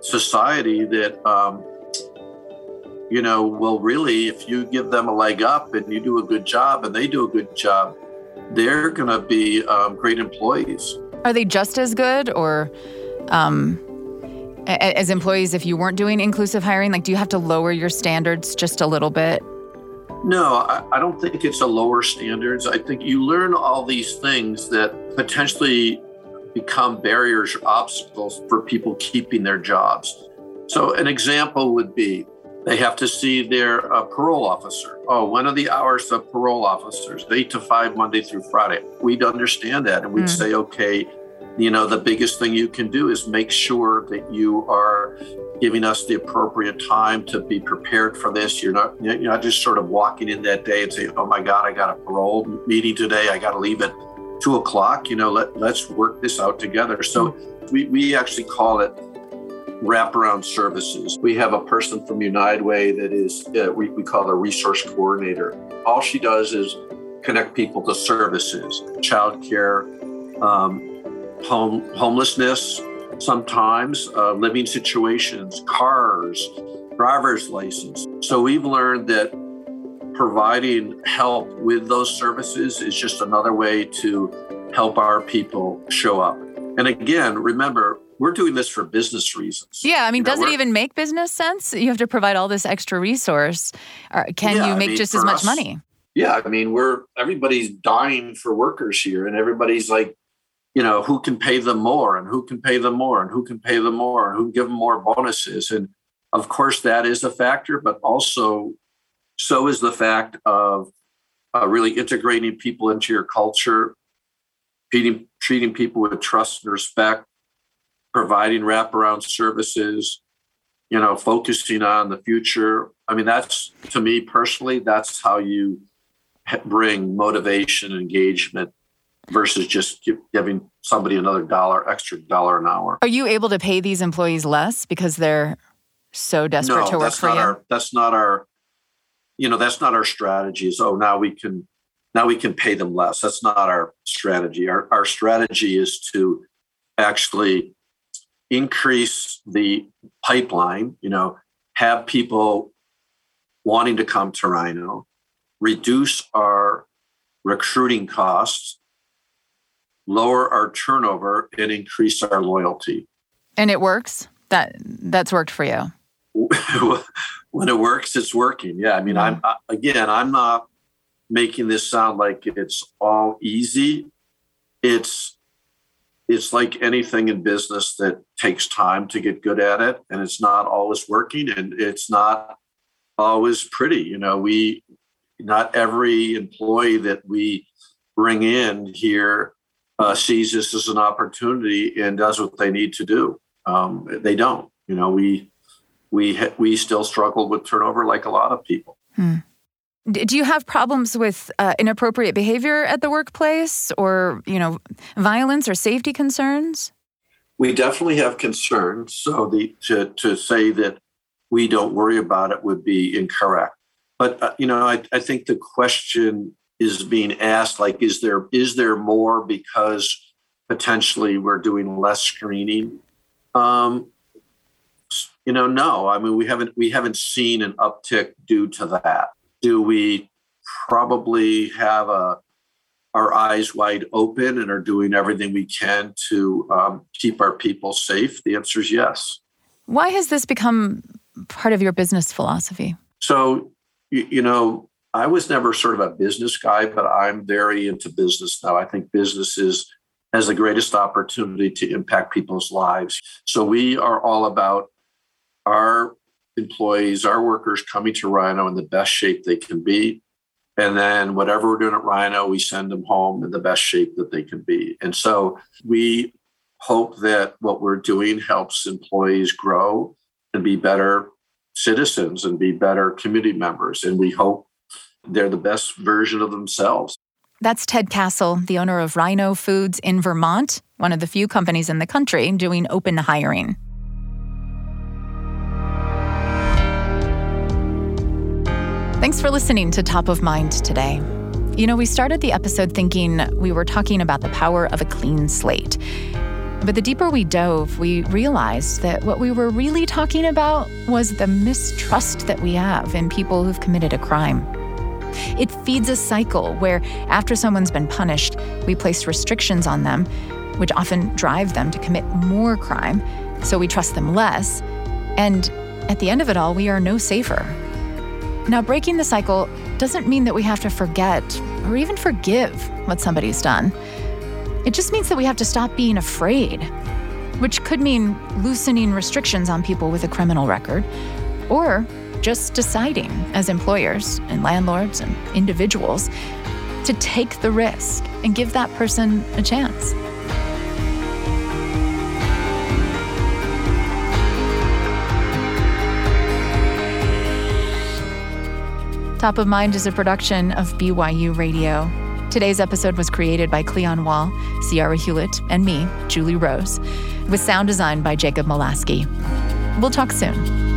[SPEAKER 14] society that, um, you know, well, really, if you give them a leg up and you do a good job and they do a good job, they're going to be um, great employees.
[SPEAKER 2] Are they just as good or um, as employees if you weren't doing inclusive hiring? Like, do you have to lower your standards just a little bit?
[SPEAKER 14] No, I, I don't think it's a lower standards. I think you learn all these things that potentially become barriers or obstacles for people keeping their jobs. So, an example would be they have to see their uh, parole officer. Oh, when are the hours of parole officers? Eight to five, Monday through Friday. We'd understand that and we'd
[SPEAKER 15] Mm.
[SPEAKER 14] say, okay, you know, the biggest thing you can do is make sure that you are giving us the appropriate time to be prepared for this. You're not you're not just sort of walking in that day and saying, "Oh my God, I got a parole meeting today. I got to leave at two o'clock." You know, let let's work this out together. So we we actually call it wraparound services. We have a person from United Way that is uh, we we call a resource coordinator. All she does is connect people to services, childcare, um, home homelessness, sometimes uh, living situations, cars, driver's license. So we've learned that providing help with those services is just another way to help our people show up. And again, remember, we're doing this for business reasons.
[SPEAKER 2] Yeah, I mean,
[SPEAKER 14] You know,
[SPEAKER 2] does it even make business sense? You have to provide all this extra resource. Or can
[SPEAKER 14] Yeah,
[SPEAKER 2] you
[SPEAKER 14] I
[SPEAKER 2] make
[SPEAKER 14] mean,
[SPEAKER 2] just as much
[SPEAKER 14] us-
[SPEAKER 2] money?
[SPEAKER 14] Yeah, I mean, we're everybody's dying for workers here, and everybody's like, you know, who can pay them more, and who can pay them more, and who can pay them more, and who can give them more bonuses, and of course that is a factor, but also so is the fact of uh, really integrating people into your culture, treating treating people with trust and respect, providing wraparound services, you know, focusing on the future. I mean, that's to me personally, that's how you bring motivation, engagement versus just giving somebody another dollar, extra dollar an hour.
[SPEAKER 2] Are you able to pay these employees less because they're so desperate
[SPEAKER 14] no,
[SPEAKER 2] to work
[SPEAKER 14] that's
[SPEAKER 2] for
[SPEAKER 14] not
[SPEAKER 2] you?
[SPEAKER 14] our. That's not our. You know, that's not our strategy. Is oh, now we can, now we can pay them less. That's not our strategy. Our our strategy is to actually increase the pipeline. You know, have people wanting to come to Rhino, reduce our recruiting costs, lower our turnover, and increase our loyalty.
[SPEAKER 2] and it works? That that's worked for you.
[SPEAKER 14] when it works, it's working. Yeah, I mean, I'm I, again, I'm not making this sound like it's all easy. It's it's like anything in business that takes time to get good at it, and it's not always working, and it's not always pretty. You know, we not every employee that we bring in here uh, sees this as an opportunity and does what they need to do. Um, they don't. You know, we we we still struggle with turnover like a lot of people.
[SPEAKER 2] Hmm. Do you have problems with uh, inappropriate behavior at the workplace or, you know, violence or safety concerns?
[SPEAKER 14] We definitely have concerns. So the to, to say that we don't worry about it would be incorrect. But uh, you know, I, I think the question is being asked like is there is there more because potentially we're doing less screening? Um, you know no i mean we haven't we haven't seen an uptick due to that. Do we probably have a our eyes wide open and are doing everything we can to um, keep our people safe? The answer is yes.
[SPEAKER 2] Why has this become part of your business philosophy?
[SPEAKER 14] So you, you know I was never sort of a business guy, but I'm very into business now. I think business is has the greatest opportunity to impact people's lives. So we are all about our employees, our workers coming to Rhino in the best shape they can be. And then whatever we're doing at Rhino, we send them home in the best shape that they can be. And so we hope that what we're doing helps employees grow and be better citizens and be better community members. And we hope they're the best version of themselves.
[SPEAKER 2] That's Ted Castle, the owner of Rhino Foods in Vermont, one of the few companies in the country doing open hiring. Thanks for listening to Top of Mind today. You know, we started the episode thinking we were talking about the power of a clean slate. But the deeper we dove, we realized that what we were really talking about was the mistrust that we have in people who've committed a crime. It feeds a cycle where, after someone's been punished, we place restrictions on them, which often drive them to commit more crime, so we trust them less. And at the end of it all, we are no safer. Now, breaking the cycle doesn't mean that we have to forget or even forgive what somebody's done. It just means that we have to stop being afraid, which could mean loosening restrictions on people with a criminal record, or just deciding as employers and landlords and individuals to take the risk and give that person a chance. Top of Mind is a production of BYU Radio. Today's episode was created by Cleon Wall, Ciara Hewlett, and me, Julie Rose, with sound design by Jacob Molaski. We'll talk soon.